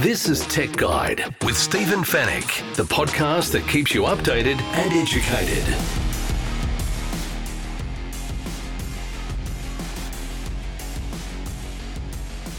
This is Tech Guide with Stephen Fenech, the podcast that keeps you updated and educated.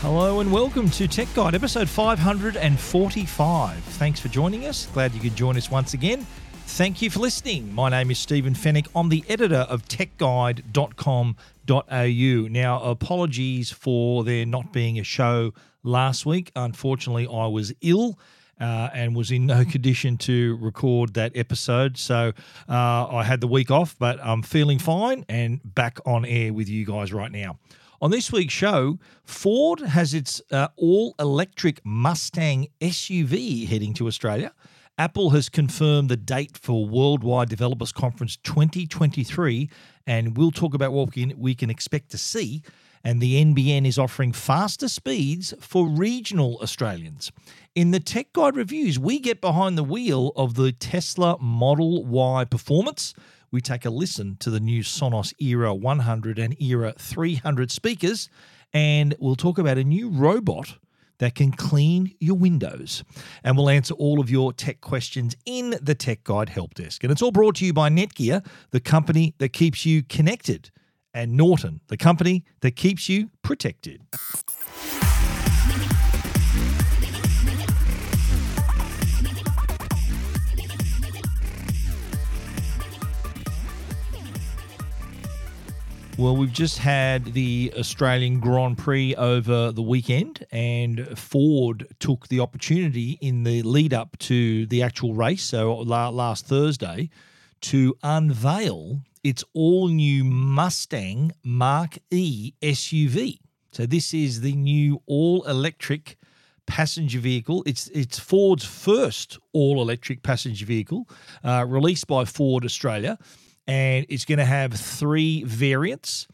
Hello and welcome to Tech Guide, episode 545. Thanks for joining us. Glad you could join us once again. Thank you for listening. My name is Stephen Fenech. I'm the editor of techguide.com.au. Now, apologies for there not being a show last week. Unfortunately, I was ill. Uh, and was in no condition to record that episode. So uh, I had the week off, but I'm feeling fine and back on air with you guys right now. On this week's show, Ford has its uh, all electric Mustang SUV heading to Australia. Apple has confirmed the date for Worldwide Developers Conference 2023, and we'll talk about what we can, expect to see. And the NBN is offering faster speeds for regional Australians. In the Tech Guide reviews, we get behind the wheel of the Tesla Model Y performance we take a listen to the new Sonos Era 100 and Era 300 speakers, and we'll talk about a new robot that can clean your windows. And we'll answer all of your tech questions in the Tech Guide Help Desk. And it's all brought to you by Netgear, the company that keeps you connected, and Norton, the company that keeps you protected. Well, we've just had the Australian Grand Prix over the weekend, and Ford took the opportunity in the lead up to the actual race, so last Thursday, to unveil its all new Mustang Mark E SUV. So, this is the new all electric passenger vehicle. It's it's Ford's first all electric passenger vehicle, uh, released by Ford Australia and it's going to have three variants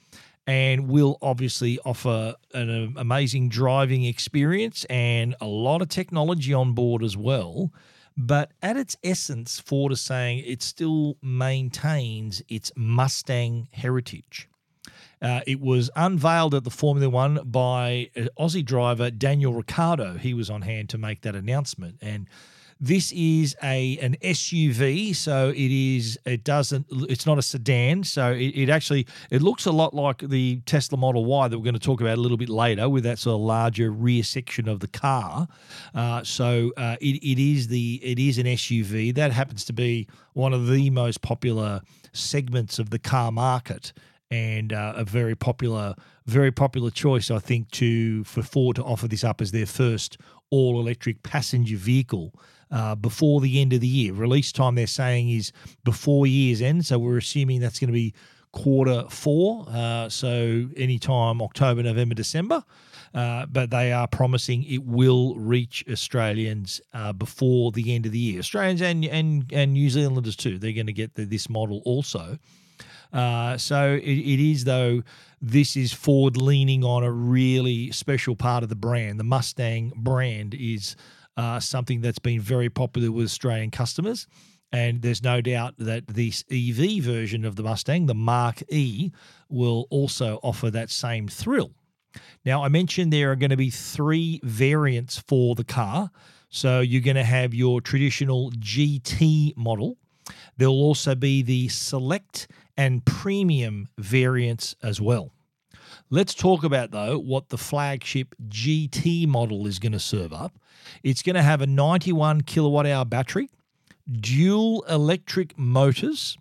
and will obviously offer an amazing driving experience and a lot of technology on board as well. But at its essence, Ford is saying it still maintains its Mustang heritage. Uh, it was unveiled at the Formula One by uh, Aussie driver Daniel Ricciardo. He was on hand to make that announcement. And this is a an SUV, so it is it doesn't it's not a sedan, so it, it actually it looks a lot like the Tesla Model Y that we're going to talk about a little bit later, with that sort of larger rear section of the car. Uh, so uh, it, it is the it is an SUV that happens to be one of the most popular segments of the car market and uh, a very popular, very popular choice, I think, to for Ford to offer this up as their first all electric passenger vehicle uh, before the end of the year. Release time they're saying is before year's end, so we're assuming that's going to be quarter four, uh, so anytime October, November, December. Uh, but they are promising it will reach Australians uh, before the end of the year. Australians and and, and New Zealanders too. They're going to get the, this model also. Uh, so it, it is though this is Ford leaning on a really special part of the brand. The Mustang brand is uh, something that's been very popular with Australian customers. And there's no doubt that this EV version of the Mustang, the Mark E, will also offer that same thrill. Now, I mentioned there are going to be three variants for the car. So you're going to have your traditional GT model. There'll also be the Select and Premium variants as well. Let's talk about, though, what the flagship GT model is going to serve up. It's going to have a 91 kilowatt hour battery, dual electric motors.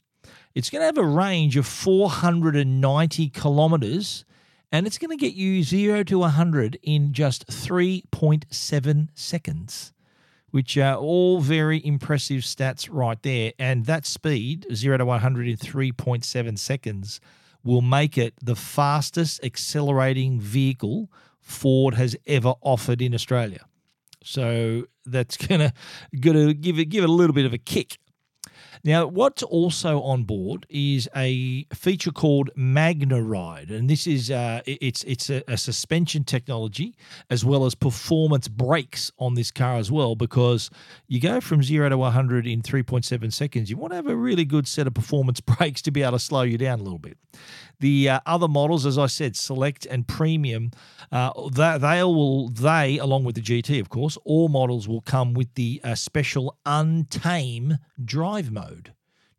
It's going to have a range of 490 kilometers, and it's going to get you 0 to 100 in just 3.7 seconds which are all very impressive stats right there. And that speed, 0 to 100 in 3.7 seconds, will make it the fastest accelerating vehicle Ford has ever offered in Australia. So that's gonna gonna give it give it a little bit of a kick. Now, what's also on board is a feature called MagneRide, and this is uh, it's it's a, a, suspension technology as well as performance brakes on this car as well. Because you go from zero to 100 in 3.7 seconds, you want to have a really good set of performance brakes to be able to slow you down a little bit. The uh, other models, as I said, Select and Premium, uh, they, they will they along with the GT, of course, all models will come with the uh, special Untame drive mode.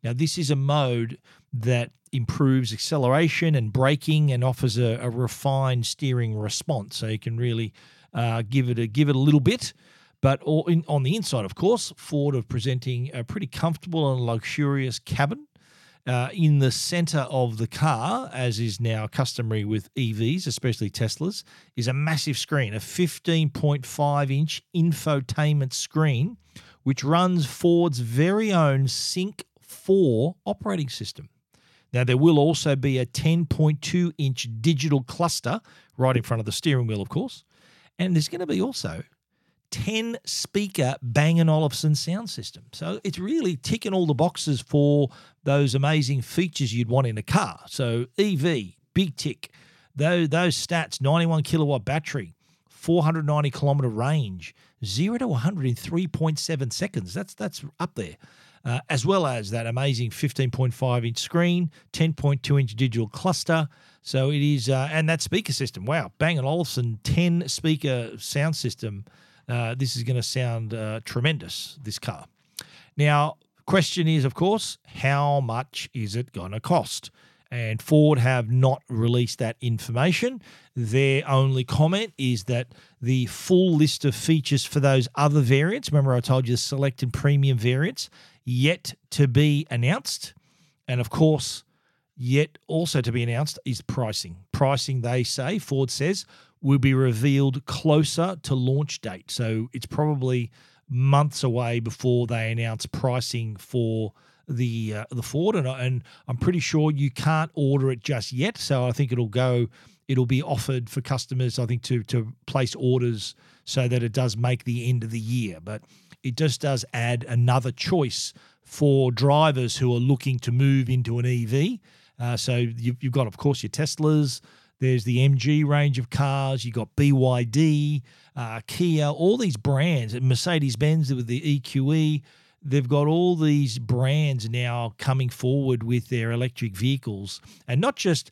Now, this is a mode that improves acceleration and braking and offers a, a refined steering response, so you can really uh, give it a give it a little bit. But in, on the inside, of course, Ford are presenting a pretty comfortable and luxurious cabin uh, in the center of the car, as is now customary with EVs, especially Teslas, is a massive screen, a 15.5 inch infotainment screen, which runs Ford's very own Sync 4 operating system. Now, there will also be a 10.2 inch digital cluster right in front of the steering wheel, of course. And there's going to be also 10 speaker Bang & Olufsen sound system. So it's really ticking all the boxes for those amazing features you'd want in a car. So EV, big tick. Those, those stats 91 kilowatt battery, 490 kilometer range, 0 to 100 in 3.7 seconds. That's, that's up there. Uh, as well as that amazing 15.5 inch screen, 10.2 inch digital cluster. So it is, uh, and that speaker system. Wow, Bang & Olufsen 10 speaker sound system uh, this is going to sound uh, tremendous, this car. Now, question is, of course, how much is it going to cost? And Ford have not released that information. Their only comment is that the full list of features for those other variants, remember I told you the select and premium variants, yet to be announced. And of course, yet also to be announced is pricing. Pricing, they say, Ford says, will be revealed closer to launch date. So it's probably months away before they announce pricing for the uh, the Ford, and, and I'm pretty sure you can't order it just yet. So I think it'll go, it'll be offered for customers. I think to to place orders so that it does make the end of the year. But it just does add another choice for drivers who are looking to move into an EV. Uh, so you've, you've got, of course, your Teslas. There's the MG range of cars. You've got BYD, uh, Kia, all these brands. Mercedes Benz with the EQE. They've got all these brands now coming forward with their electric vehicles, and not just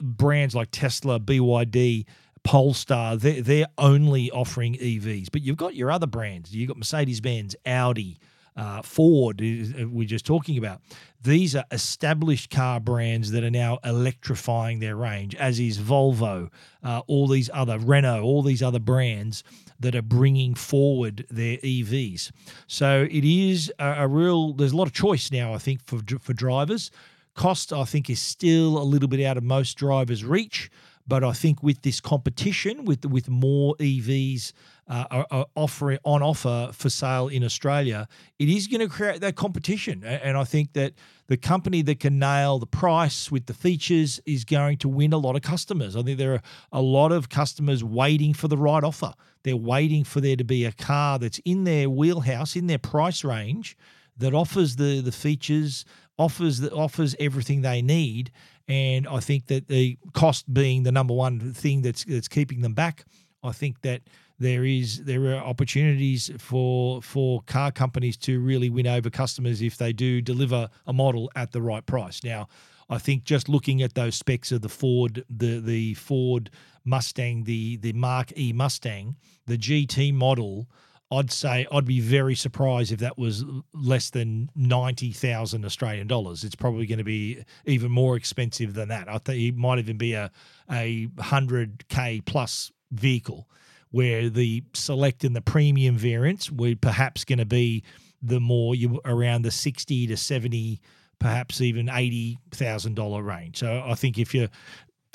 brands like Tesla, BYD, Polestar. They're, they're only offering EVs, but you've got your other brands. You've got Mercedes Benz, Audi uh, Ford, uh, we're just talking about. These are established car brands that are now electrifying their range, as is Volvo, uh, all these other, Renault, all these other brands that are bringing forward their EVs. So it is a, a real, there's a lot of choice now, I think, for, for drivers. Cost, I think, is still a little bit out of most drivers' reach. But I think with this competition, with with more EVs uh, offering on offer for sale in Australia, it is going to create that competition. And I think that the company that can nail the price with the features is going to win a lot of customers. I think there are a lot of customers waiting for the right offer. They're waiting for there to be a car that's in their wheelhouse, in their price range, that offers the the features, offers that offers everything they need. And I think that the cost being the number one thing that's that's keeping them back, I think that there is there are opportunities for for car companies to really win over customers if they do deliver a model at the right price. Now, I think just looking at those specs of the Ford, the the Ford Mustang, the the Mark E Mustang, the GT model, I'd say I'd be very surprised if that was less than ninety thousand Australian dollars. It's probably going to be even more expensive than that. I think it might even be a a hundred k plus vehicle where the select and the premium variants were perhaps going to be the more you around the 60 to 70 perhaps even $80,000 range. So I think if you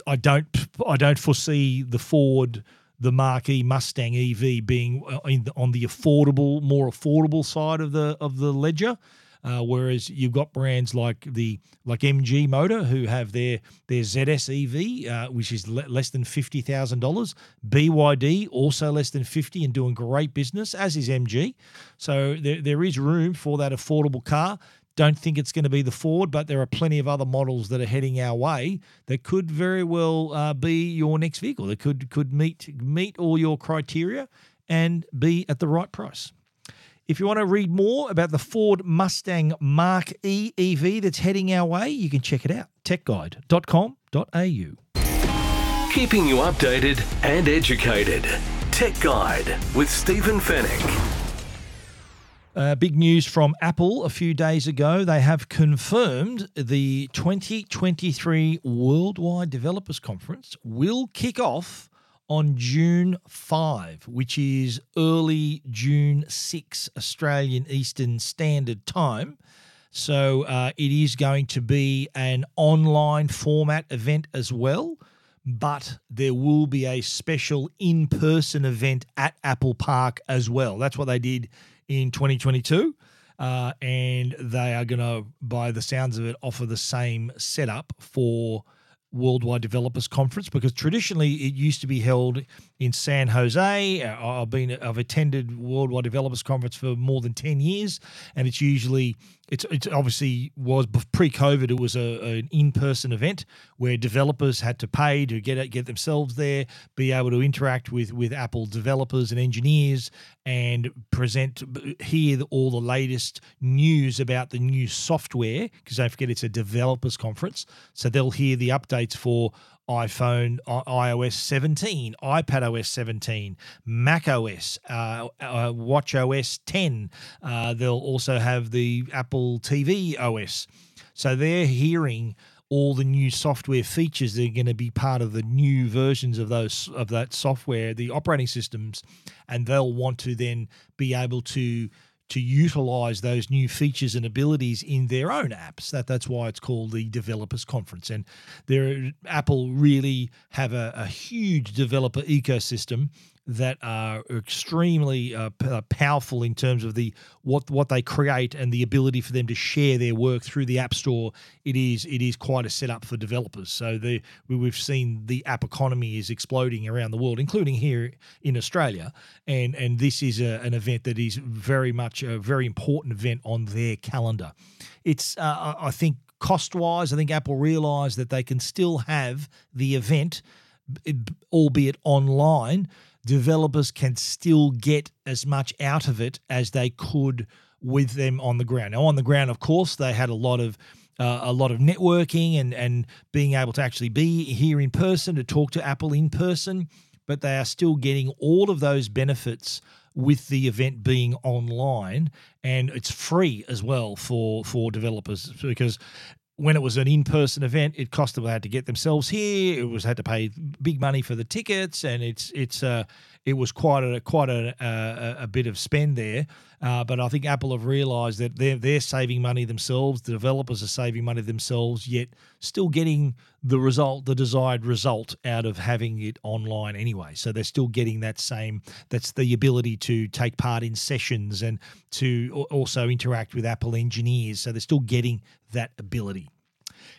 I don't I don't foresee the Ford the Mach-E Mustang EV being uh, on the affordable more affordable side of the of the ledger. Uh, whereas you've got brands like the like MG Motor who have their their ZS EV, uh, which is le- less than fifty thousand dollars. BYD also less than fifty and doing great business, as is MG. So there, there is room for that affordable car. don't think it's going to be the Ford, but there are plenty of other models that are heading our way that could very well uh, be your next vehicle. That could could meet meet all your criteria and be at the right price. If you want to read more about the Ford Mustang Mark E EV that's heading our way, you can check it out techguide.com.au. Keeping you updated and educated. Tech Guide with Stephen Fenech. Uh, big news from Apple a few days ago. They have confirmed the 2023 Worldwide Developers Conference will kick off on June 5, which is early June 6 Australian Eastern Standard Time. So uh, it is going to be an online format event as well, but there will be a special in person event at Apple Park as well. That's what they did in 2022. Uh, and they are going to, by the sounds of it, offer the same setup for Worldwide Developers Conference because traditionally it used to be held in San Jose. Uh, I've been I've attended Worldwide Developers Conference for more than ten years, and it's usually it's it's obviously was pre-COVID. It was a, an in-person event where developers had to pay to get get themselves there, be able to interact with with Apple developers and engineers, and present hear all the latest news about the new software. Because don't forget, it's a developers conference, so they'll hear the updates for iPhone, iOS 17, iPad OS 17, Mac OS, uh, uh, Watch OS 10. Uh, they'll also have the Apple TV OS. So they're hearing all the new software features that are going to be part of the new versions of those of that software, the operating systems, and they'll want to then be able to to utilize those new features and abilities in their own apps. That that's why it's called the developers conference. And there, Apple really have a, a huge developer ecosystem that are extremely uh, p- uh, powerful in terms of the what what they create and the ability for them to share their work through the app store. It is it is quite a setup for developers. So the we've seen the app economy is exploding around the world, including here in Australia. And and this is a, an event that is very much a very important event on their calendar. It's uh, I think cost wise, I think Apple realised that they can still have the event, albeit online developers can still get as much out of it as they could with them on the ground. Now, on the ground, of course, they had a lot of uh, a lot of networking and and being able to actually be here in person to talk to Apple in person, but they are still getting all of those benefits with the event being online and it's free as well for for developers because when it was an in-person event, it cost them they had to get themselves here. It was had to pay big money for the tickets, and it's it's uh, it was quite a quite a, a, a bit of spend there. Uh, but I think Apple have realised that they're they're saving money themselves. The developers are saving money themselves, yet still getting the result, the desired result out of having it online anyway. So they're still getting that same. That's the ability to take part in sessions and to also interact with Apple engineers. So they're still getting that ability.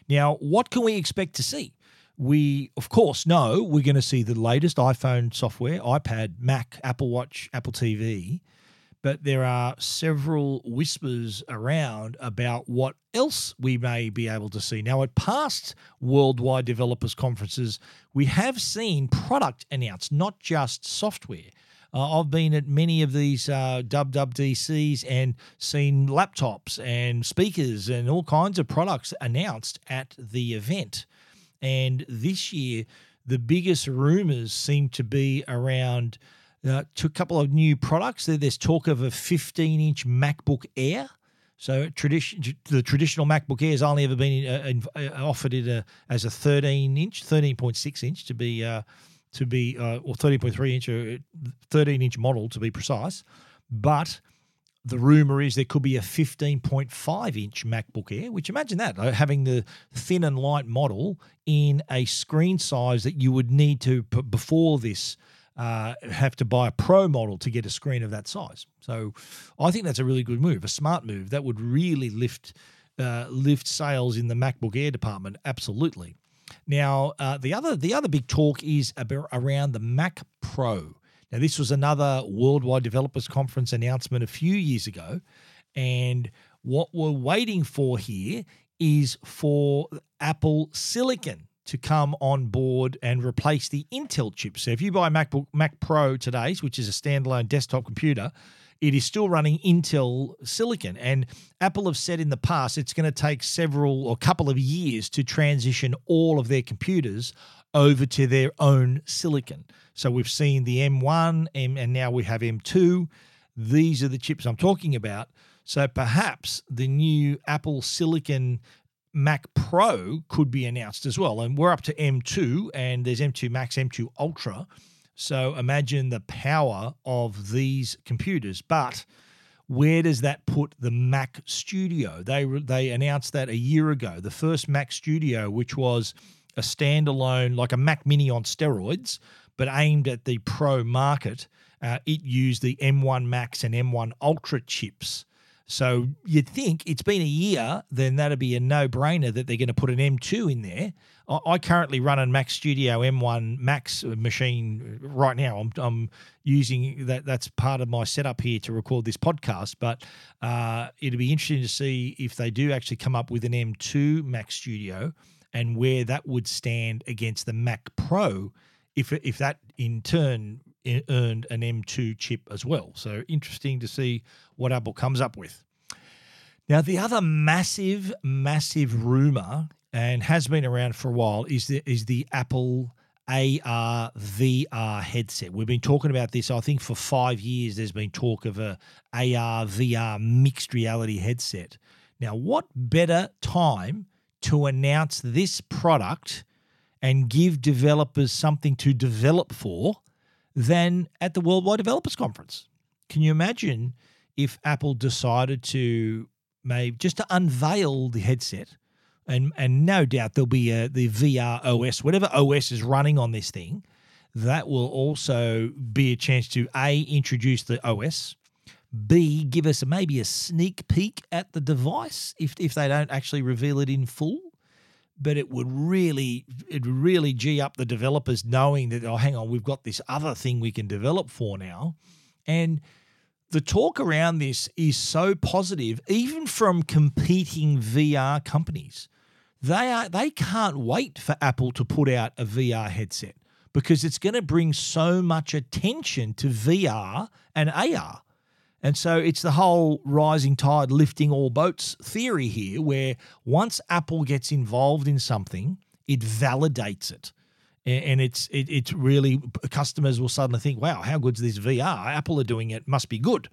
Now, what can we expect to see? We, of course, know we're going to see the latest iPhone software, iPad, Mac, Apple Watch, Apple TV. But there are several whispers around about what else we may be able to see. Now, at past worldwide developers conferences, we have seen product announced, not just software. Uh, I've been at many of these uh, WWDCs and seen laptops and speakers and all kinds of products announced at the event. And this year, the biggest rumors seem to be around uh, to a couple of new products. There's talk of a 15 inch MacBook Air. So tradition, the traditional MacBook Air has only ever been uh, uh, offered a, as a 13 inch, 13.6 inch to be uh, to be uh, or 13.3 inch or uh, 13 inch model to be precise. But the rumor is there could be a 15.5 inch MacBook Air, which imagine that, having the thin and light model in a screen size that you would need to, before this, uh, have to buy a pro model to get a screen of that size. So I think that's a really good move, a smart move that would really lift uh, lift sales in the MacBook Air department. Absolutely. Now uh, the other the other big talk is around the Mac Pro. Now, this was another Worldwide Developers Conference announcement a few years ago. And What we're waiting for here is for Apple Silicon to come on board and replace the Intel chip. So if you buy MacBook Mac Pro today, which is a standalone desktop computer, it is still running Intel silicon. And Apple have said in the past it's going to take several or couple of years to transition all of their computers over to their own silicon. So we've seen the M1, M, and now we have M2. These are the chips I'm talking about. So perhaps the new Apple Silicon Mac Pro could be announced as well. And we're up to M2, and there's M2 Max, M2 Ultra. So imagine the power of these computers. But where does that put the Mac Studio? They they announced that a year ago. The first Mac Studio, which was a standalone, like a Mac Mini on steroids, but aimed at the pro market. Uh, it used the M1 Max and M1 Ultra chips. So you'd think it's been a year, then that'd be a no brainer that they're going to put an M2 in there. I, currently run a Mac Studio M1 Max machine right now. I'm, I'm using that, that's part of my setup here to record this podcast. But uh, it'd be interesting to see if they do actually come up with an M2 Mac Studio and where that would stand against the Mac Pro if, if that in turn earned an M2 chip as well. So interesting to see what Apple comes up with. Now, the other massive, massive rumor, and has been around for a while, is the, is the Apple AR VR headset. We've been talking about this, I think, for five years. There's been talk of a AR VR mixed reality headset. Now, what better time to announce this product and give developers something to develop for than at the Worldwide Developers Conference. Can you imagine if Apple decided to maybe just to unveil the headset? And, and no doubt there'll be a, the VR OS, whatever OS is running on this thing, that will also be a chance to A, introduce the OS, B, give us maybe a sneak peek at the device if, if they don't actually reveal it in full but it would really it would really gee up the developers knowing that oh hang on we've got this other thing we can develop for now. And the talk around this is so positive even from competing VR companies. They are they can't wait for Apple to put out a VR headset because it's going to bring so much attention to VR and AR and so it's the whole rising tide lifting all boats theory here, where once Apple gets involved in something, it validates it. And it's it, it's really customers will suddenly think, wow, how good's this VR? Apple are doing it, must be good.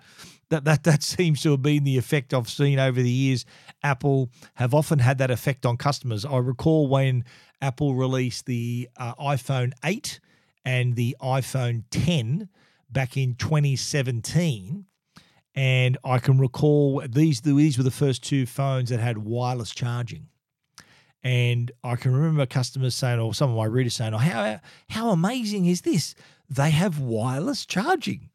That that that seems to have been the effect I've seen over the years. Apple have often had that effect on customers. I recall when Apple released the uh, iPhone 8 and the iPhone 10 back in 2017 and I can recall these these were the first two phones that had wireless charging. And I can remember customers saying, or some of my readers saying, "Oh, how how amazing is this? They have wireless charging."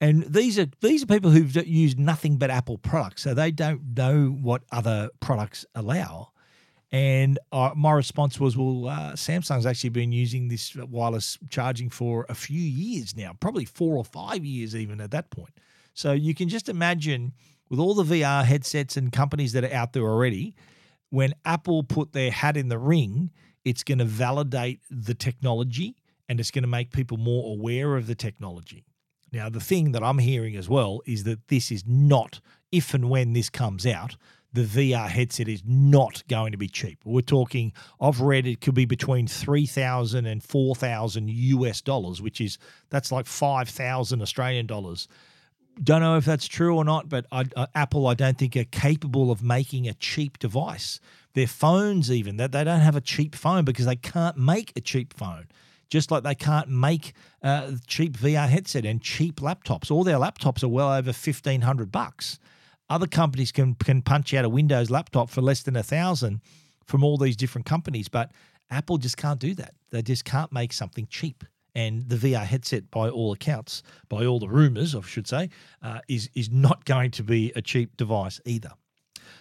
And these are these are people who've used nothing but Apple products, so they don't know what other products allow. And uh, my response was, well, uh, Samsung's actually been using this wireless charging for a few years now, probably four or five years even at that point. So you can just imagine with all the VR headsets and companies that are out there already, when Apple put their hat in the ring, it's going to validate the technology and it's going to make people more aware of the technology. Now, the thing that I'm hearing as well is that this is not, if and when this comes out, the VR headset is not going to be cheap. We're talking, I've read it could be between 3,000 and 4,000 US dollars, which is, that's like 5,000 Australian dollars. Don't know if that's true or not, but I, uh, Apple, I don't think, are capable of making a cheap device. Their phones, even, that they, don't have a cheap phone because they can't make a cheap phone. Just like they can't make a cheap VR headset and cheap laptops. All their laptops are well over fifteen hundred bucks. Other companies can can punch out a Windows laptop for less than a thousand from all these different companies, but Apple just can't do that. They just can't make something cheap and the VR headset, by all accounts, by all the rumors, I should say, uh, is is not going to be a cheap device either.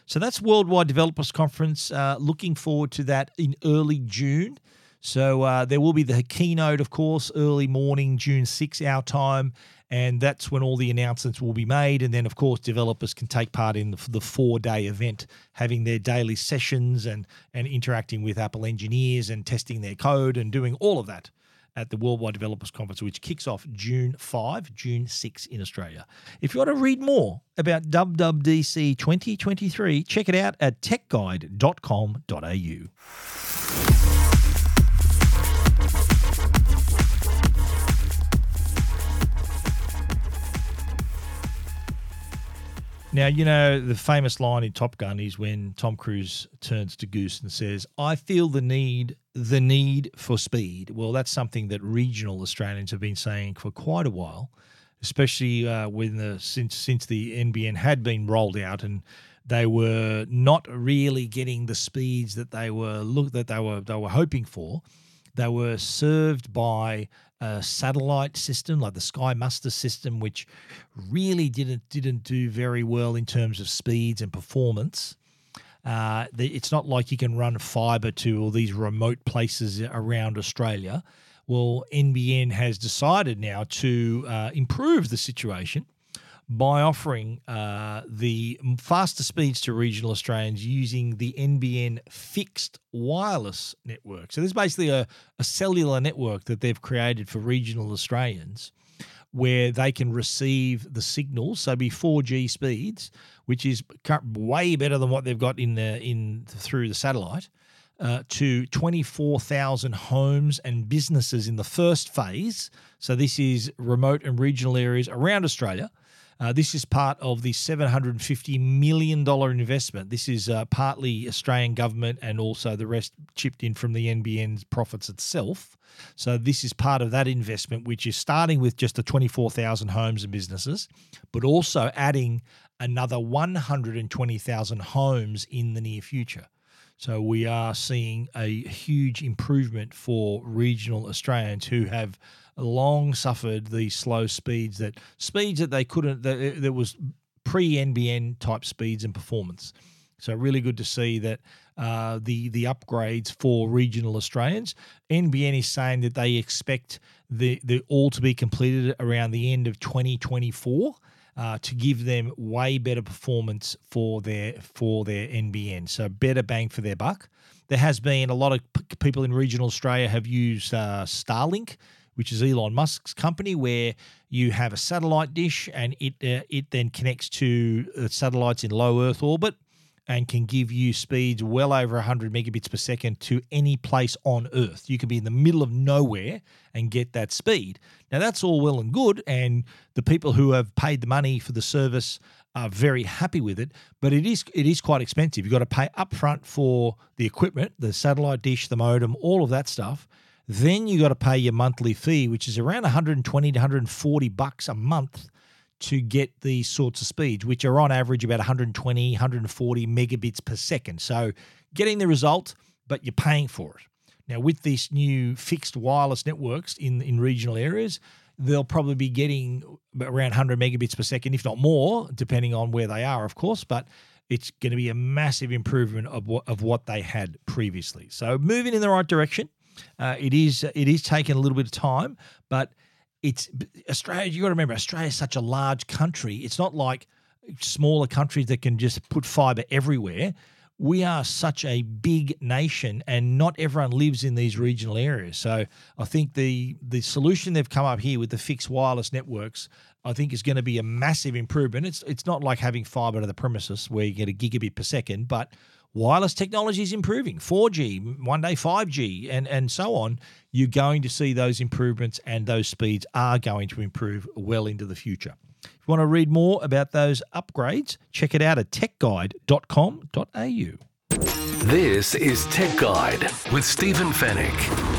So that's Worldwide Developers Conference. Uh, looking forward to that in early June. So uh, there will be the keynote, of course, early morning, June 6, our time. And that's when all the announcements will be made. And then, of course, developers can take part in the, the four day event, having their daily sessions and, and interacting with Apple engineers and testing their code and doing all of that at the Worldwide Developers Conference, which kicks off June 5, June 6 in Australia. If you want to read more about WWDC 2023, check it out at techguide.com.au. Now, you know, the famous line in Top Gun is when Tom Cruise turns to Goose and says, I feel the need, the need for speed. Well, that's something that regional Australians have been saying for quite a while, especially uh, when the since since the NBN had been rolled out and they were not really getting the speeds that they were look that they were they were hoping for. They were served by a satellite system like the Sky Muster system, which really didn't didn't do very well in terms of speeds and performance. Uh, it's not like you can run fiber to all these remote places around Australia. Well, NBN has decided now to uh, improve the situation by offering uh, the faster speeds to regional Australians using the NBN fixed wireless network. So, this is basically a, a cellular network that they've created for regional Australians where they can receive the signals. So, be 4G speeds, which is way better than what they've got in the in through the satellite. Uh, to 24,000 homes and businesses in the first phase. So, this is remote and regional areas around Australia uh, this is part of the $750 million investment. This is uh, partly Australian government and also the rest chipped in from the NBN's profits itself. So, this is part of that investment, which is starting with just the 24,000 homes and businesses, but also adding another 120,000 homes in the near future. So we are seeing a huge improvement for regional Australians who have long suffered these slow speeds that speeds that they couldn't that there was pre NBN type speeds and performance. So really good to see that uh, the the upgrades for regional Australians. NBN is saying that they expect the the all to be completed around the end of 2024. Uh, to give them way better performance for their for their NBN, so better bang for their buck. There has been a lot of p- people in regional Australia have used uh, Starlink which is Elon Musk's company, where you have a satellite dish and it uh, it then connects to uh, satellites in low Earth orbit and can give you speeds well over 100 megabits per second to any place on Earth. You can be in the middle of nowhere and get that speed. Now, that's all well and good, and the people who have paid the money for the service are very happy with it, but it is it is quite expensive. You've got to pay upfront for the equipment, the satellite dish, the modem, all of that stuff. Then you've got to pay your monthly fee, which is around 120 to 140 bucks a month to get these sorts of speeds, which are on average about 120, 140 megabits per second. So getting the result, but you're paying for it. Now, with these new fixed wireless networks in, in regional areas, they'll probably be getting around 100 megabits per second, if not more, depending on where they are, of course. But it's going to be a massive improvement of what, of what they had previously. So moving in the right direction. Uh, it is it is taking a little bit of time, but it's Australia. You got to remember, Australia is such a large country. It's not like smaller countries that can just put fibre everywhere. We are such a big nation, and not everyone lives in these regional areas. So I think the the solution they've come up here with the fixed wireless networks, I think, is going to be a massive improvement. It's it's not like having fibre to the premises where you get a gigabit per second, but wireless technology is improving 4G, one day 5G, and, and so on. You're going to see those improvements, and those speeds are going to improve well into the future. If you want to read more about those upgrades, check it out at techguide.com.au. This is Tech Guide with Stephen Fenech.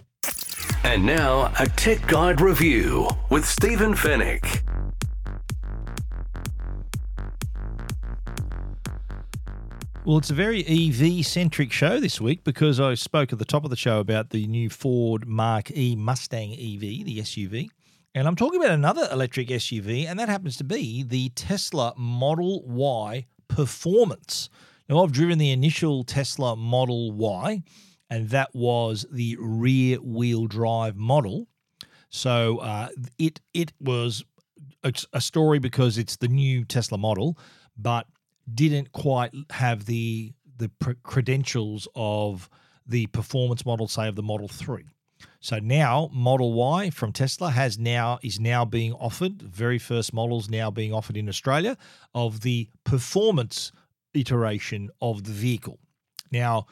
And now, a Tech Guide review with Stephen Fenech. Well, it's a very EV centric show this week because I spoke at the top of the show about the new Ford Mark E Mustang EV, the SUV. And I'm talking about another electric SUV, and that happens to be the Tesla Model Y Performance. Now, I've driven the initial Tesla Model Y, and that was the rear wheel drive model. So uh, it it was a story because it's the new Tesla model, but didn't quite have the the credentials of the performance model, say of the Model Three. So now Model Y from Tesla has now is now being offered, very first models now being offered in Australia of the performance iteration of the vehicle. Now,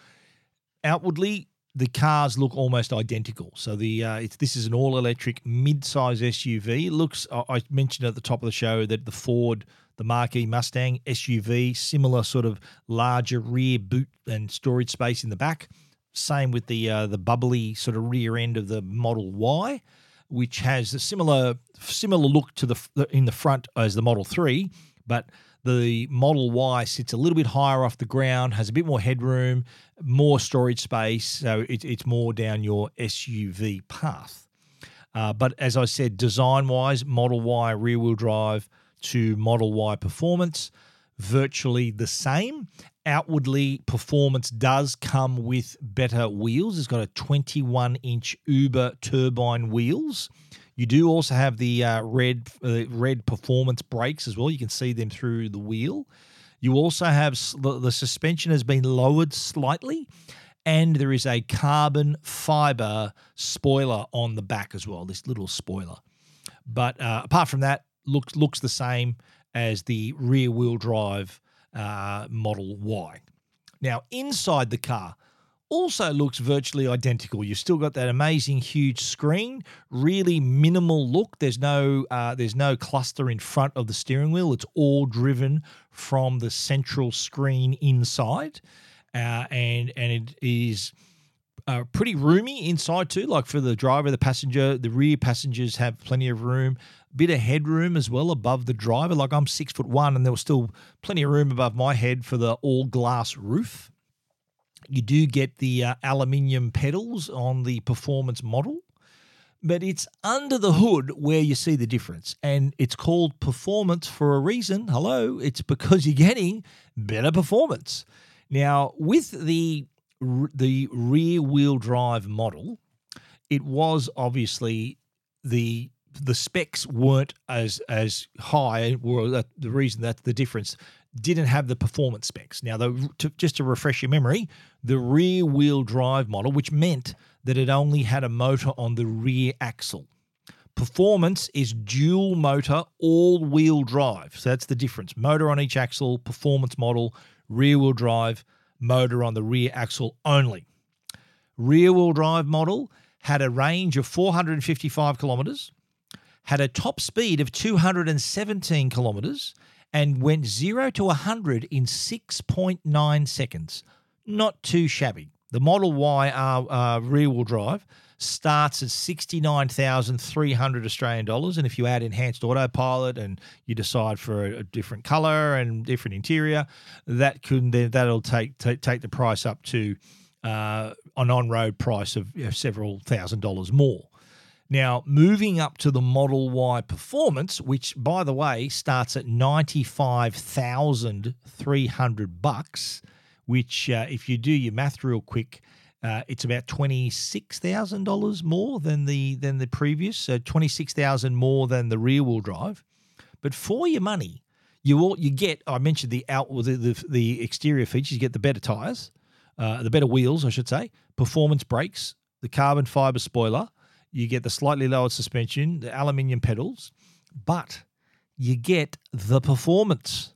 outwardly the cars look almost identical. So the uh, this is an all electric mid-size SUV. It looks I mentioned at the top of the show that the Ford the Mark E Mustang SUV similar sort of larger rear boot and storage space in the back same with the uh, the bubbly sort of rear end of the Model Y, which has a similar similar look to the in the front as the Model Three, but the Model Y sits a little bit higher off the ground, has a bit more headroom, more storage space, so it, it's more down your SUV path. Uh, but as I said, design wise, Model Y rear wheel drive to Model Y performance, virtually the same outwardly performance does come with better wheels. It's got a 21 inch Uber turbine wheels. You do also have the uh, red uh, red performance brakes as well. You can see them through the wheel. You also have the, the suspension has been lowered slightly, and there is a carbon fiber spoiler on the back as well. This little spoiler, but uh, apart from that, looks looks the same as the rear wheel drive uh, Model Y. Now, inside the car also looks virtually identical. You've still got that amazing huge screen, really minimal look. There's no uh, there's no cluster in front of the steering wheel. It's all driven from the central screen inside, uh, and and it is. Uh, pretty roomy inside too. Like for the driver, the passenger, the rear passengers have plenty of room bit of headroom as well above the driver. Like I'm six foot one, and there was still plenty of room above my head for the all glass roof. You do get the uh, aluminium pedals on the performance model, but it's under the hood where you see the difference. And it's called performance for a reason. Hello, it's because you're getting better performance. Now, with the the rear wheel drive model, it was obviously the the specs weren't as as high. Were the reason that the difference didn't have the performance specs. Now, the, to, just to refresh your memory, the rear wheel drive model, which meant that it only had a motor on the rear axle. Performance is dual motor, all wheel drive. So that's the difference. Motor on each axle, performance model, rear wheel drive, motor on the rear axle only. Rear wheel drive model had a range of 455 kilometers, had a top speed of 217 kilometers and went 0 to 100 in 6.9 seconds. Not too shabby. The Model Y uh, uh, rear wheel drive starts at 69,300 Australian dollars and if you add enhanced autopilot and you decide for a, a different color and different interior that could then that'll take take, take the price up to uh, an on-road price of you know, several thousand dollars more. Now, moving up to the Model Y Performance, which by the way starts at 95,300 bucks, which uh, if you do your math real quick, uh, it's about twenty six thousand dollars more than the than the previous, so twenty six thousand more than the rear wheel drive. But for your money, you all you get. I mentioned the out the the, the exterior features. You get the better tires, uh, the better wheels, I should say, performance brakes, the carbon fiber spoiler, you get the slightly lowered suspension, the aluminium pedals, but you get the performance.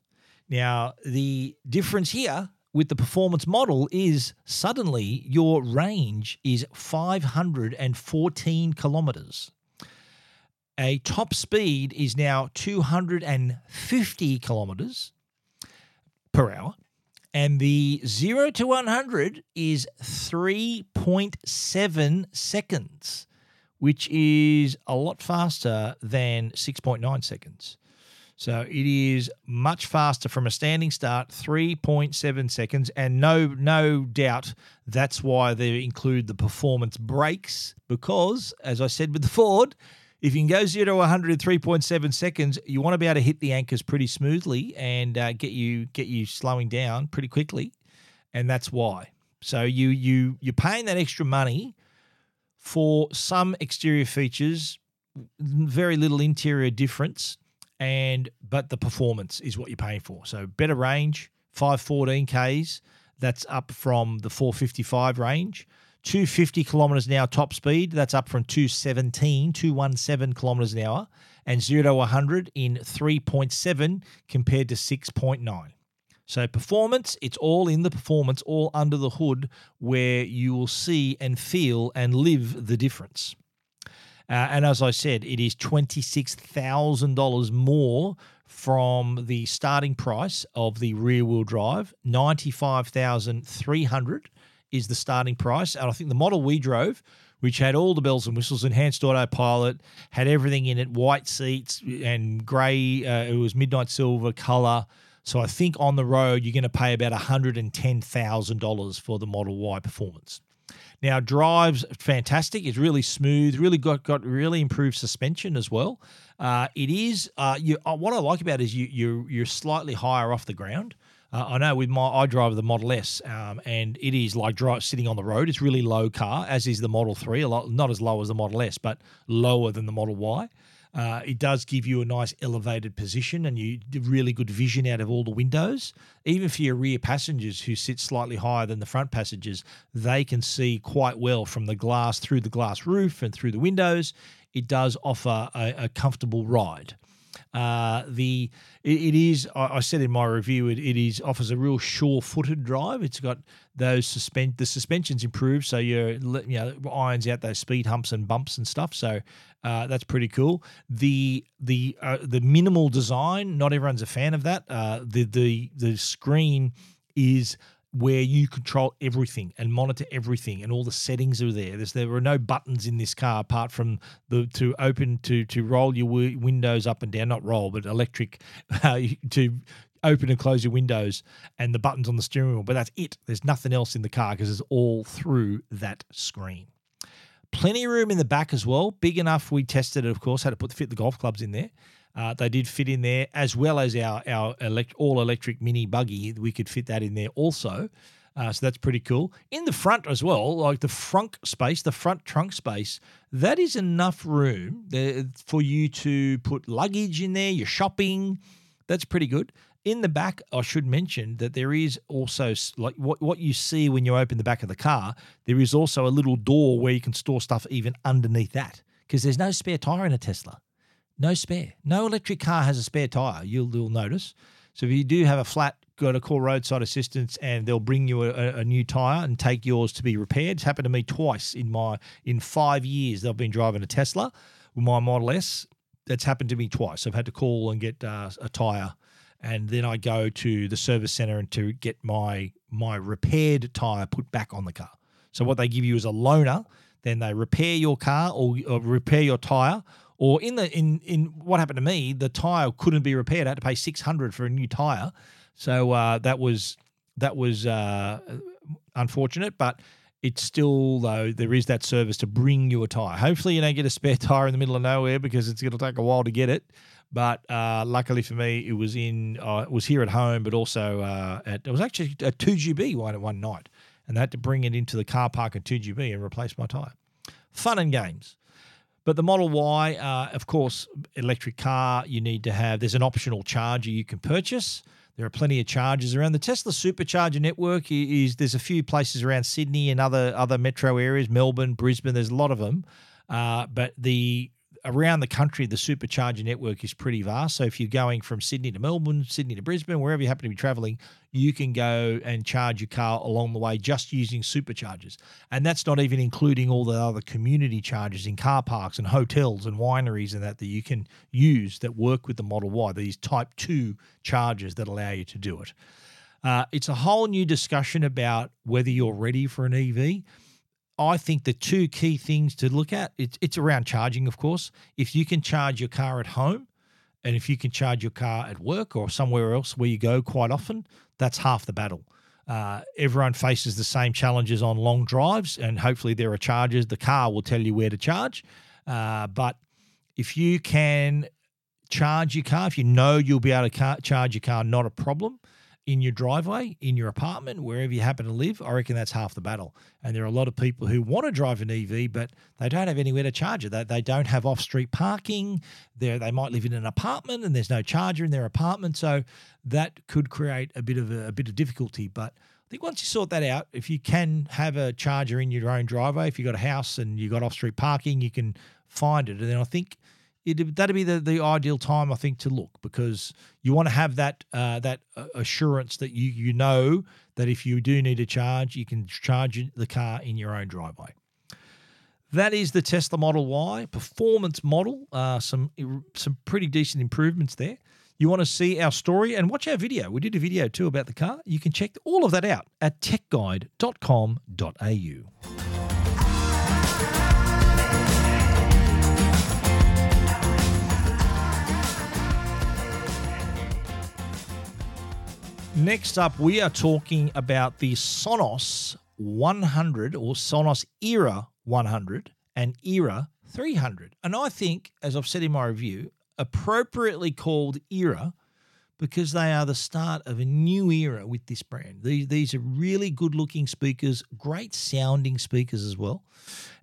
Now, the difference here with the performance model is suddenly your range is 514 kilometers. A top speed is now 250 kilometers per hour. And the 0 to 100 is 3.7 seconds, which is a lot faster than 6.9 seconds. So it is much faster from a standing start, 3.7 seconds, and no no doubt that's why they include the performance brakes because, as I said with the Ford, if you can go zero to 100 in 3.7 seconds, you want to be able to hit the anchors pretty smoothly and uh, get you get you slowing down pretty quickly, and that's why. So you you you're paying that extra money for some exterior features, very little interior difference and but the performance is what you're paying for. So better range, 514 Ks, that's up from the 455 range. 250 kilometers an hour top speed, that's up from 217, 217 kilometers an hour, and 0 to 100 in 3.7 compared to 6.9. So, performance, it's all in the performance, all under the hood, where you will see and feel and live the difference. Uh, and as I said, it is $26,000 more from the starting price of the rear wheel drive. 95300 is the starting price. And I think the model we drove, which had all the bells and whistles, enhanced autopilot, had everything in it, white seats and grey, uh, it was midnight silver color. So I think on the road, you're going to pay about $110,000 for the Model Y performance. Now, drives fantastic. It's really smooth. Really got got really improved suspension as well. Uh, it is. Uh, you. Uh, what I like about it is you you you're slightly higher off the ground. Uh, I know with my I drive the Model S, um, and it is like drive, sitting on the road. It's really low car, as is the Model Three. A lot not as low as the Model S, but lower than the Model Y. Uh, it does give you a nice elevated position and you really good vision out of all the windows. Even for your rear passengers who sit slightly higher than the front passengers, they can see quite well from the glass through the glass roof and through the windows. It does offer a, a comfortable ride. Uh, the it, it is I, I, said in my review it, it is offers a real sure-footed drive. It's got those suspend the suspensions improved, so you're you know irons out those speed humps and bumps and stuff. So uh, that's pretty cool. The the uh, the minimal design, not everyone's a fan of that. Uh, the the the screen is where you control everything and monitor everything and all the settings are there. There's, there are no buttons in this car apart from the to open to to roll your windows up and down, not roll, but electric uh, to open and close your windows and the buttons on the steering wheel. But that's it. There's nothing else in the car because it's all through that screen. Plenty of room in the back as well. Big enough. We tested it, of course, had to put the fit the golf clubs in there. Uh, they did fit in there as well as our our elect- all electric mini buggy. We could fit that in there also. Uh, so that's pretty cool. In the front as well, like the front space, the front trunk space, that is enough room there for you to put luggage in there, your shopping. That's pretty good. In the back, I should mention that there is also like what, what you see when you open the back of the car, there is also a little door where you can store stuff even underneath that because there's no spare tire in a Tesla. No spare. No electric car has a spare tire. You'll, you'll notice. So if you do have a flat, got to call roadside assistance, and they'll bring you a, a, new tire and take yours to be repaired. It's happened to me twice in my in five years. I've been driving a Tesla with my Model S. That's happened to me twice. I've had to call and get uh, a tire, and then I go to the service center and to get my my repaired tire put back on the car. So what they give you is a loaner. Then they repair your car or, or repair your tire or in the in in what happened to me, the tire couldn't be repaired. I had to pay six hundred for a new tire. So uh, that was that was uh, unfortunate, but it's still though there is that service to bring you a tire. Hopefully, you don't get a spare tire in the middle of nowhere because it's going to take a while to get it. But uh, luckily for me, it was in uh, it was here at home, but also uh, at it was actually a 2GB one at one night, and I had to bring it into the car park at 2GB and replace my tire. Fun and games. But the Model Y, uh, of course, electric car, you need to have, there's an optional charger you can purchase. There are plenty of chargers around. The Tesla supercharger network is there's a few places around Sydney and other other metro areas, Melbourne, Brisbane. There's a lot of them, uh, but the around the country, the supercharger network is pretty vast. So if you're going from Sydney to Melbourne, Sydney to Brisbane, wherever you happen to be traveling, you can go and charge your car along the way just using superchargers. And that's not even including all the other community chargers in car parks and hotels and wineries and that that you can use that work with the Model Y, these Type 2 chargers that allow you to do it. Uh, it's a whole new discussion about whether you're ready for an EV. I think the two key things to look at it's it's around charging, of course. If you can charge your car at home, and if you can charge your car at work or somewhere else where you go quite often, that's half the battle. Uh, everyone faces the same challenges on long drives, and hopefully there are chargers. The car will tell you where to charge, uh, but if you can charge your car, if you know you'll be able to car- charge your car, not a problem in your driveway, in your apartment, wherever you happen to live, I reckon that's half the battle. And there are a lot of people who want to drive an EV, but they don't have anywhere to charge it. They, they don't have off street parking. they they might live in an apartment and there's no charger in their apartment. So that could create a bit of a, a bit of difficulty. But I think once you sort that out, if you can have a charger in your own driveway, if you've got a house and you've got off street parking, you can find it. And then I think it, that'd be the, the ideal time I think to look because you want to have that uh, that uh, assurance that you you know that if you do need a charge, you can charge the car in your own driveway. That is the Tesla Model Y performance model. Uh, some some pretty decent improvements there. You want to see our story and watch our video. We did a video too about the car. You can check all of that out at techguide.com.au. Next up, we are talking about the Sonos 100 or Sonos Era 100 and Era 300. And I think, as I've said in my review, appropriately called Era because they are the start of a new era with this brand. These, these are really good looking speakers, great sounding speakers as well.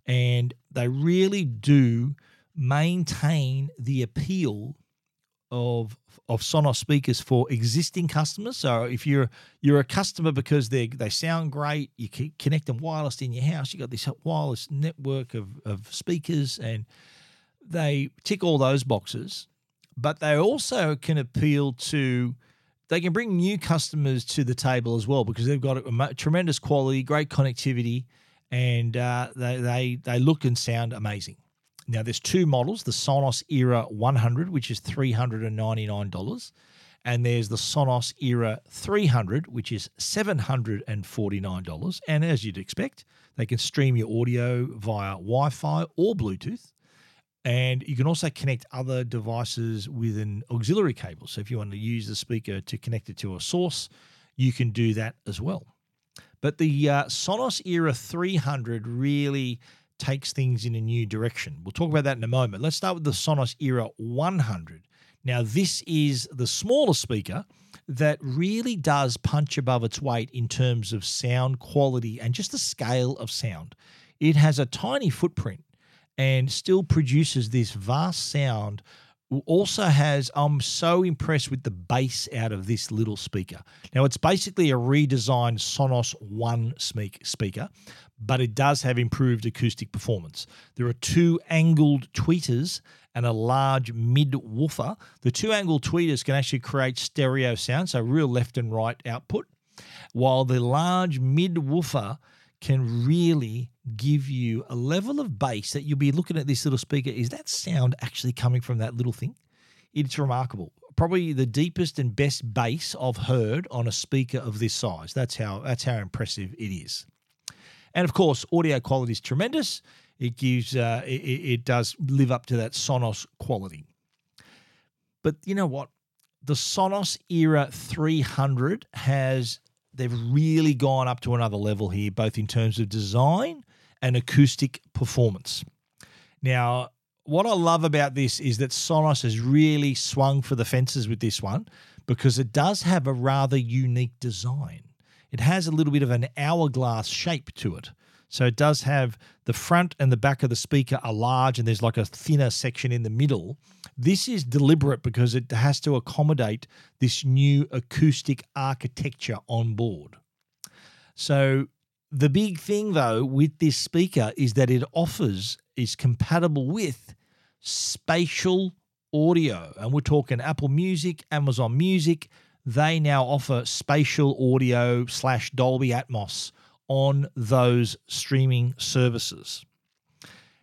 And they really do maintain the appeal of of Sonos speakers for existing customers. So if you're you're a customer because they they sound great, you can connect them wireless in your house. You got this wireless network of of speakers, and they tick all those boxes. But they also can appeal to they can bring new customers to the table as well because they've got a, tremendous quality, great connectivity, and uh, they they they look and sound amazing. Now, there's two models the Sonos Era 100, which is $399, and there's the Sonos Era 300, which is $749. And as you'd expect, they can stream your audio via Wi Fi or Bluetooth. And you can also connect other devices with an auxiliary cable. So if you want to use the speaker to connect it to a source, you can do that as well. But the uh, Sonos Era 300 really takes things in a new direction. We'll talk about that in a moment. Let's start with the Sonos Era 100. Now, this is the smaller speaker that really does punch above its weight in terms of sound quality and just the scale of sound. It has a tiny footprint and still produces this vast sound also has I'm so impressed with the bass out of this little speaker. Now it's basically a redesigned Sonos One speaker, but it does have improved acoustic performance. There are two angled tweeters and a large mid woofer. The two angled tweeters can actually create stereo sound, so real left and right output, while the large mid woofer can really give you a level of bass that you'll be looking at this little speaker. Is that sound actually coming from that little thing? It's remarkable. Probably the deepest and best bass I've heard on a speaker of this size. That's how that's how impressive it is. And of course, audio quality is tremendous. It gives uh, it, it does live up to that Sonos quality. But you know what? The Sonos Era 300 has they've really gone up to another level here, both in terms of design and acoustic performance. Now, what I love about this is that Sonos has really swung for the fences with this one because it does have a rather unique design. It has a little bit of an hourglass shape to it. So it does have the front and the back of the speaker are large and there's like a thinner section in the middle. This is deliberate because it has to accommodate this new acoustic architecture on board. So the big thing though with this speaker is that it offers is compatible with spatial audio. And we're talking Apple Music, Amazon Music. They now offer spatial audio slash Dolby Atmos on those streaming services.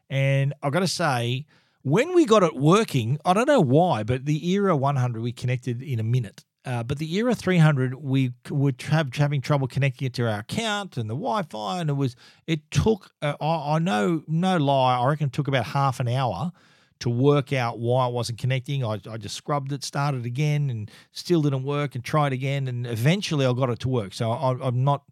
And I've got to say, when we got it working, I don't know why, but the Era 100 we connected in a minute. Uh, but the Era 300, we were have, having trouble connecting it to our account and the Wi-Fi, and it was it took. Uh, I, I know, no lie, I reckon it took about half an hour to work out why it wasn't connecting. I, I just scrubbed it, started again, and still didn't work, and tried again, and eventually I got it to work. So I, I'm not,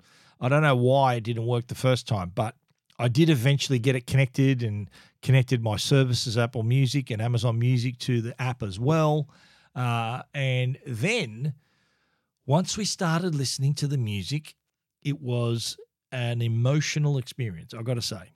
I don't know why it didn't work the first time, but I did eventually get it connected and connected my services, Apple Music and Amazon Music, to the app as well. Uh, and then once we started listening to the music, it was an emotional experience, I've got to say.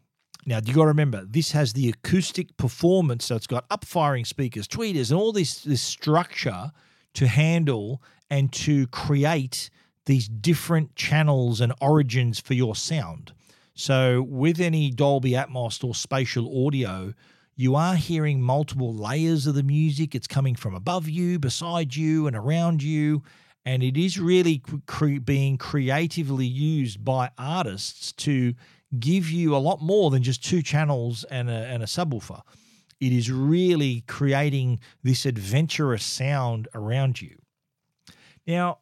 Now, you got to remember, this has the acoustic performance, so it's got up-firing speakers, tweeters, and all this, this structure to handle and to create these different channels and origins for your sound. So, with any Dolby Atmos or spatial audio, you are hearing multiple layers of the music. It's coming from above you, beside you, and around you. And it is really cre- being creatively used by artists to give you a lot more than just two channels and a, and a subwoofer. It is really creating this adventurous sound around you. Now,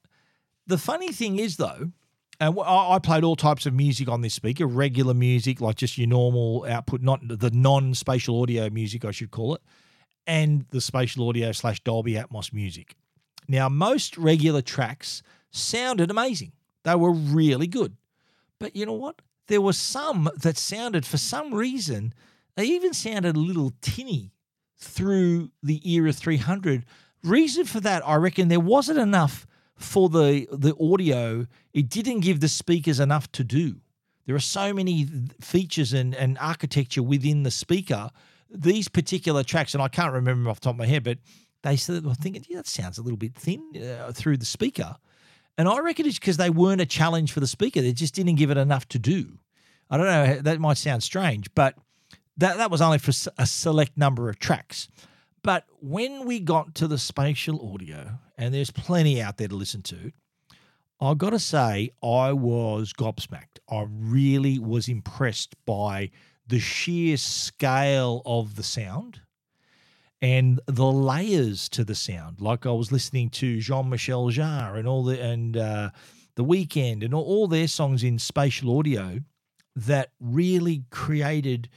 the funny thing is, though, and I played all types of music on this speaker, regular music, like just your normal output, not the non-spatial audio music, I should call it, and the spatial audio slash Dolby Atmos music. Now, most regular tracks sounded amazing. They were really good. But you know what? There were some that sounded, for some reason, they even sounded a little tinny through the Era 300. Reason for that, I reckon there wasn't enough for the the audio, it didn't give the speakers enough to do. There are so many features and, and architecture within the speaker. These particular tracks, and I can't remember off the top of my head, but they said, I thinking, yeah, that sounds a little bit thin uh, through the speaker. And I reckon it's because they weren't a challenge for the speaker. They just didn't give it enough to do. I don't know, that might sound strange, but that, that was only for a select number of tracks. But when we got to the spatial audio, and there's plenty out there to listen to, I've got to say, I was gobsmacked. I really was impressed by the sheer scale of the sound and the layers to the sound. Like I was listening to Jean Michel Jarre and all the and uh, the Weeknd and all, all their songs in spatial audio that really created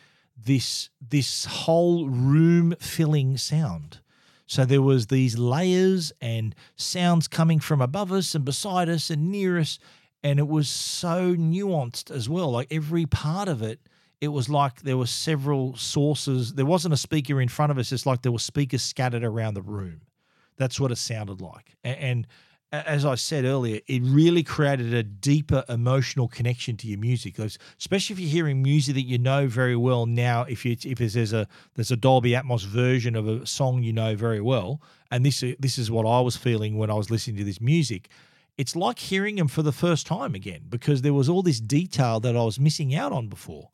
this this whole room filling sound. So there was these layers and sounds coming from above us and beside us and near us and it was so nuanced as well. Like every part of it it was like there were several sources. There wasn't a speaker in front of us. It's like there were speakers scattered around the room. That's what it sounded like. And, as I said earlier, it really created a deeper emotional connection to your music. Especially if you're hearing music that you know very well now. If you if there's a there's a Dolby Atmos version of a song you know very well, and this this is what I was feeling when I was listening to this music. It's like hearing them for the first time again because there was all this detail that I was missing out on before,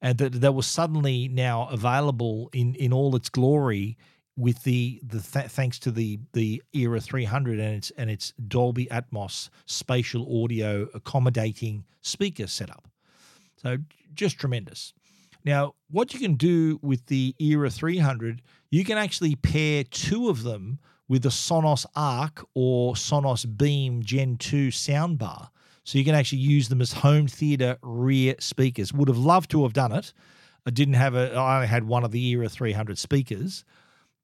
and that that was suddenly now available in in all its glory with the the th- thanks to the the Era 300 and its and its Dolby Atmos spatial audio accommodating speaker setup. So just tremendous. Now, what you can do with the Era 300, you can actually pair two of them with the Sonos Arc or Sonos Beam Gen 2 soundbar. So you can actually use them as home theater rear speakers. Would have loved to have done it. I didn't have a I only had one of the Era 300 speakers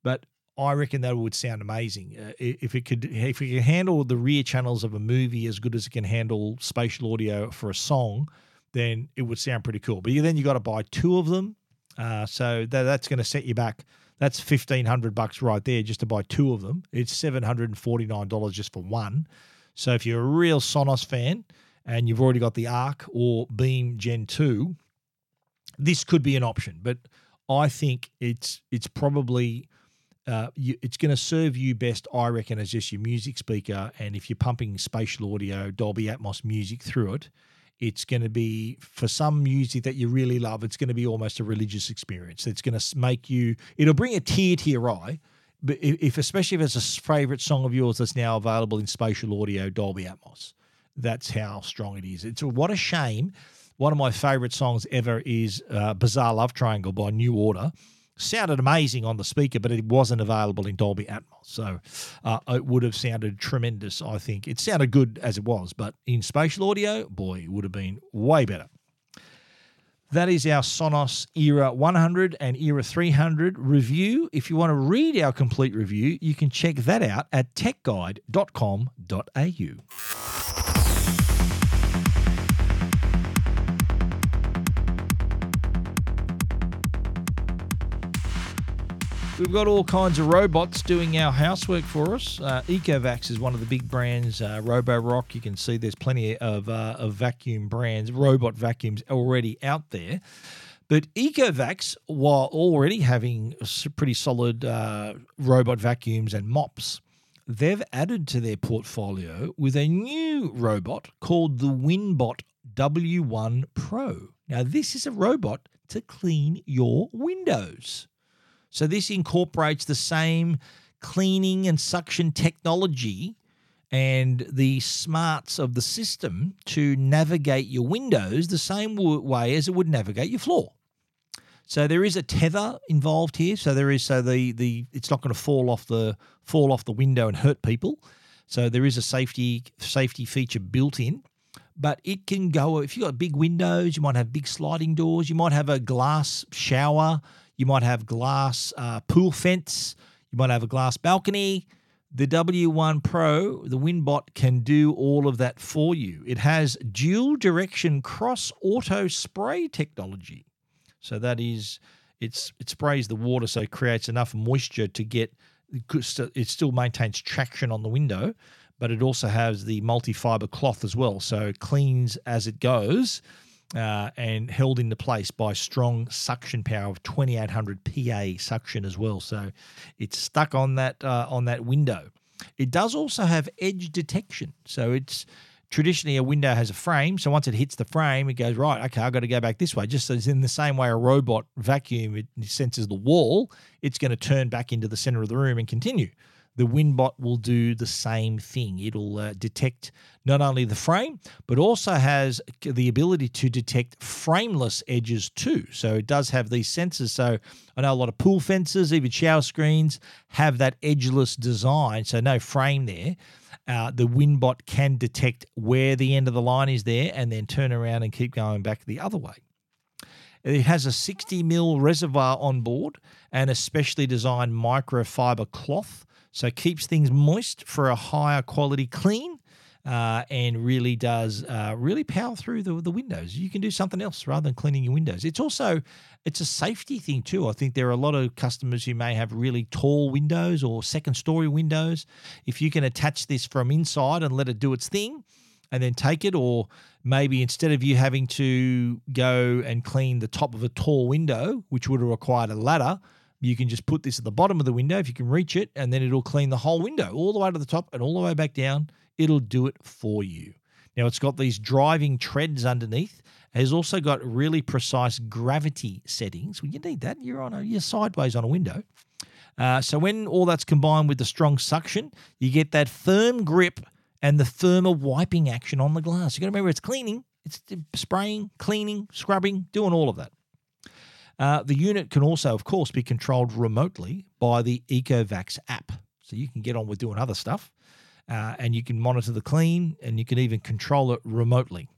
but I reckon that would sound amazing uh, if it could if it could handle the rear channels of a movie as good as it can handle spatial audio for a song. Then it would sound pretty cool. But then you got to buy two of them, uh, so that, that's going to set you back. That's fifteen hundred bucks right there just to buy two of them. It's seven hundred and forty nine dollars just for one. So if you're a real Sonos fan and you've already got the Arc or Beam Gen two, this could be an option. But I think it's it's probably uh, you, it's going to serve you best, I reckon, as just your music speaker. And if you're pumping spatial audio, Dolby Atmos music through it, It's going to be for some music that you really love. It's going to be almost a religious experience. It's going to make you. It'll bring a tear to your eye. But if, especially if it's a favorite song of yours that's now available in spatial audio Dolby Atmos, that's how strong it is. It's a, what a shame. One of my favorite songs ever is uh, "Bizarre Love Triangle" by New Order sounded amazing on the speaker, but it wasn't available in Dolby Atmos. So uh, it would have sounded tremendous, I think. It sounded good as it was, but in spatial audio, boy, it would have been way better. That is our Sonos Era 100 and Era 300 review. If you want to read our complete review, you can check that out at techguide.com.au. We've got all kinds of robots doing our housework for us. Uh, Ecovacs is one of the big brands. Uh, Roborock, you can see there's plenty of, uh, of vacuum brands, robot vacuums already out there. But Ecovacs, while already having pretty solid uh, robot vacuums and mops, they've added to their portfolio with a new robot called the Winbot W1 Pro. Now, this is a robot to clean your windows. So this incorporates the same cleaning and suction technology and the smarts of the system to navigate your windows the same way as it would navigate your floor. So there is a tether involved here. So there is so the the it's not going to fall off the fall off the window and hurt people. So there is a safety safety feature built in. But it can go if you've got big windows, you might have big sliding doors, you might have a glass shower, you might have glass uh, pool fence. You might have a glass balcony. The W1 Pro, the Winbot, can do all of that for you. It has dual direction cross auto spray technology. So that is, it's it sprays the water so it creates enough moisture to get, it still maintains traction on the window, but it also has the multi fiber cloth as well. So it cleans as it goes uh, and held into place by strong suction power of 2800 PA suction as well. So it's stuck on that uh, on that window. It does also have edge detection. So it's traditionally a window has a frame. So once it hits the frame, it goes right. Okay, I've got to go back this way. Just as in the same way a robot vacuum it senses the wall, it's going to turn back into the center of the room and continue the Winbot will do the same thing. It'll uh, detect not only the frame, but also has the ability to detect frameless edges too. So it does have these sensors. So I know a lot of pool fences, even shower screens, have that edgeless design. So no frame there. Uh, the Winbot can detect where the end of the line is there and then turn around and keep going back the other way. It has a 60 mil reservoir on board and a specially designed microfiber cloth so keeps things moist for a higher quality clean. Uh, and really does uh, really power through the, the windows. You can do something else rather than cleaning your windows. It's also it's a safety thing too. I think there are a lot of customers who may have really tall windows or second story windows. If you can attach this from inside and let it do its thing, and then take it, or maybe instead of you having to go and clean the top of a tall window, which would have required a ladder, you can just put this at the bottom of the window if you can reach it, and then it'll clean the whole window all the way to the top and all the way back down. It'll do it for you. Now, it's got these driving treads underneath. It has also got really precise gravity settings. Well, you need that. You're on a, you're sideways on a window. Uh, so when all that's combined with the strong suction, you get that firm grip and the firmer wiping action on the glass. You got to remember it's cleaning, it's spraying, cleaning, scrubbing, doing all of that. Uh, the unit can also, of course, be controlled remotely by the Ecovacs app. So you can get on with doing other stuff uh, and you can monitor the clean and you can even control it remotely.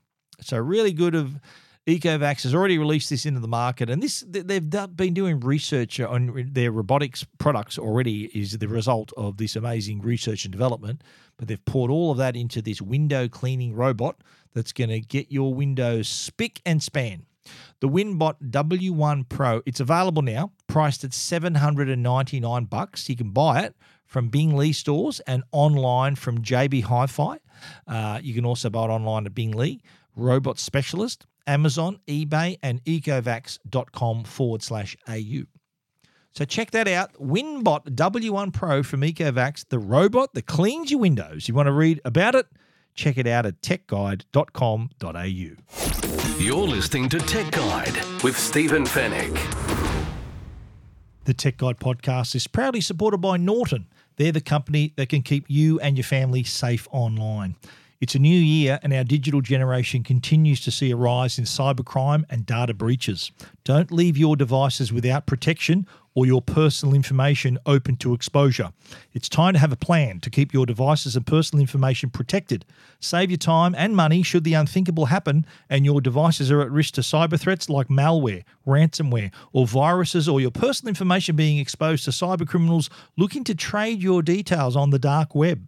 So, really good of Ecovacs has already released this into the market, and this they've been doing research on their robotics products already. Is the result of this amazing research and development, but they've poured all of that into this window cleaning robot that's going to get your windows spick and span. The Winbot W1 Pro, it's available now, priced at 799 bucks. You can buy it from Bing Lee stores and online from JB Hi-Fi. Uh, you can also buy it online at Bing Lee, Robot Specialist, Amazon, eBay, and ecovacs.com forward slash AU. So check that out. Winbot W1 Pro from Ecovacs, the robot that cleans your windows. You want to read about it? Check it out at techguide.com.au. You're listening to Tech Guide with Stephen Fenech. The Tech Guide podcast is proudly supported by Norton. They're the company that can keep you and your family safe online. It's a new year, and our digital generation continues to see a rise in cybercrime and data breaches. Don't leave your devices without protection or your personal information open to exposure. It's time to have a plan to keep your devices and personal information protected. Save your time and money should the unthinkable happen and your devices are at risk to cyber threats like malware, ransomware, or viruses, or your personal information being exposed to cyber criminals looking to trade your details on the dark web.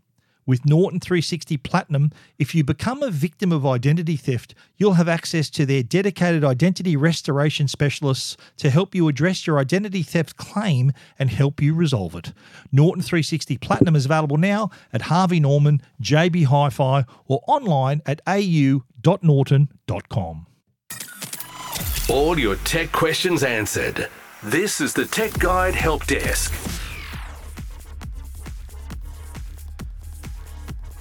With Norton 360 Platinum, if you become a victim of identity theft, you'll have access to their dedicated identity restoration specialists to help you address your identity theft claim and help you resolve it. Norton 360 Platinum is available now at Harvey Norman, JB Hi Fi, or online at au.norton.com. All your tech questions answered. This is the Tech Guide Help Desk.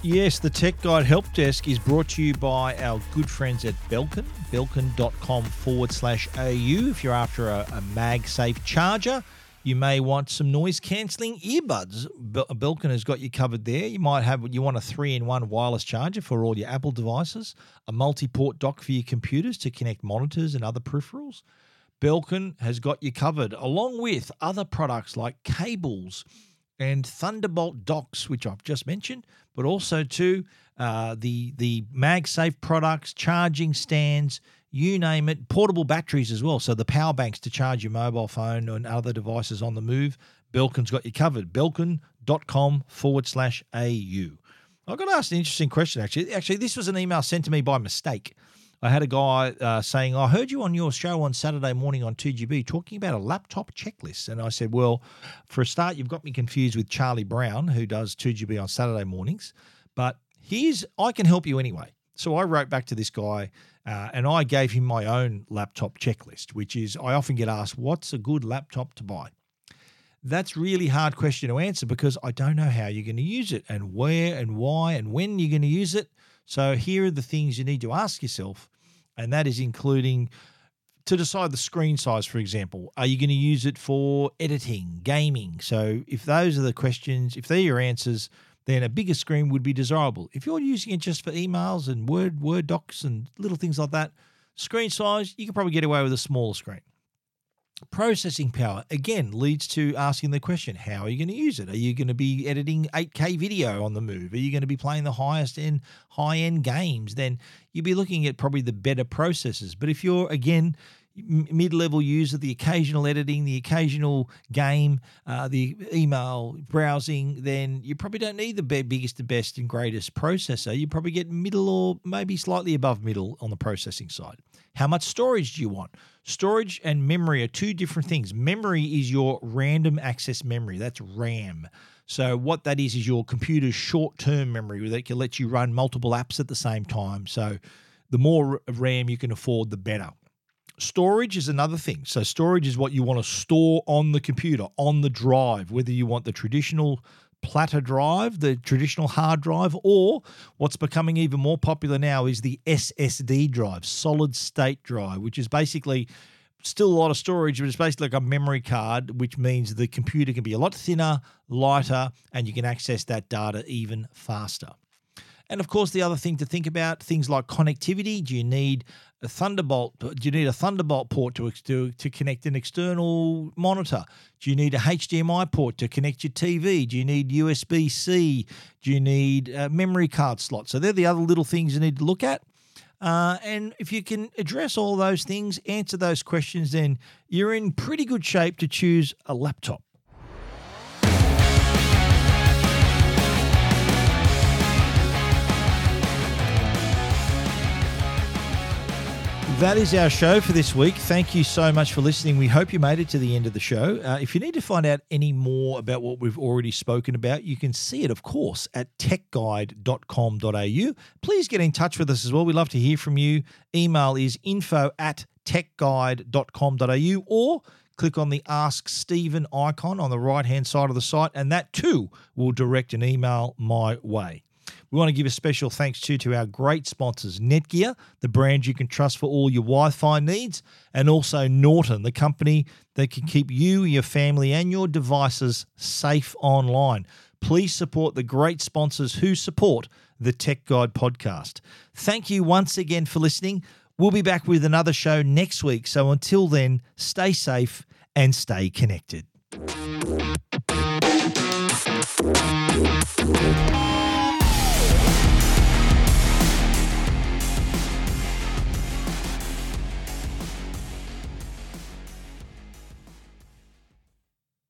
Yes, the Tech Guide Help Desk is brought to you by our good friends at Belkin, belkin.com forward slash AU. If you're after a, a MagSafe charger, you may want some noise cancelling earbuds. Belkin has got you covered there. You might have you want a three-in-one wireless charger for all your Apple devices, a multi-port dock for your computers to connect monitors and other peripherals. Belkin has got you covered, along with other products like cables and Thunderbolt docks, which I've just mentioned, but also too uh, the the MagSafe products, charging stands, you name it, portable batteries as well. So the power banks to charge your mobile phone and other devices on the move. Belkin's got you covered. Belkin.com forward slash AU. I got asked an interesting question actually. Actually, this was an email sent to me by mistake. I had a guy uh, saying, I heard you on your show on Saturday morning on 2GB talking about a laptop checklist. And I said, Well, for a start, you've got me confused with Charlie Brown, who does 2GB on Saturday mornings. But here's, I can help you anyway. So I wrote back to this guy uh, and I gave him my own laptop checklist, which is I often get asked, What's a good laptop to buy? That's really hard question to answer because I don't know how you're going to use it and where and why and when you're going to use it. So here are the things you need to ask yourself, and that is including to decide the screen size, for example. Are you going to use it for editing, gaming? So if those are the questions, if they're your answers, then a bigger screen would be desirable. If you're using it just for emails and Word, Word docs and little things like that, screen size, you can probably get away with a smaller screen. Processing power again leads to asking the question how are you going to use it? Are you going to be editing 8K video on the move? Are you going to be playing the highest end, high end games? Then you'd be looking at probably the better processors. But if you're again mid level user, the occasional editing, the occasional game, uh, the email browsing, then you probably don't need the biggest, the best, and greatest processor. You probably get middle or maybe slightly above middle on the processing side. How much storage do you want? Storage and memory are two different things. Memory is your random access memory, that's RAM. So, what that is, is your computer's short term memory that can let you run multiple apps at the same time. So, the more RAM you can afford, the better. Storage is another thing. So, storage is what you want to store on the computer, on the drive, whether you want the traditional platter drive, the traditional hard drive, or what's becoming even more popular now is the SSD drive, solid state drive, which is basically still a lot of storage, but it's basically like a memory card, which means the computer can be a lot thinner, lighter, and you can access that data even faster. And of course, the other thing to think about things like connectivity. Do you need a Thunderbolt? Do you need a Thunderbolt port to, to, to connect an external monitor? Do you need a HDMI port to connect your TV? Do you need USB C? Do you need a memory card slot? So they're the other little things you need to look at. Uh, and if you can address all those things, answer those questions, then you're in pretty good shape to choose a laptop. That is our show for this week. Thank you so much for listening. We hope you made it to the end of the show. Uh, if you need to find out any more about what we've already spoken about, you can see it, of course, at techguide.com.au. Please get in touch with us as well. We'd love to hear from you. Email is info at techguide.com.au or click on the Ask Stephen icon on the right hand side of the site, and that too will direct an email my way. We want to give a special thanks to to our great sponsors, Netgear, the brand you can trust for all your Wi-Fi needs, and also Norton, the company that can keep you, your family, and your devices safe online. Please support the great sponsors who support the Tech Guide podcast. Thank you once again for listening. We'll be back with another show next week. So until then, stay safe and stay connected.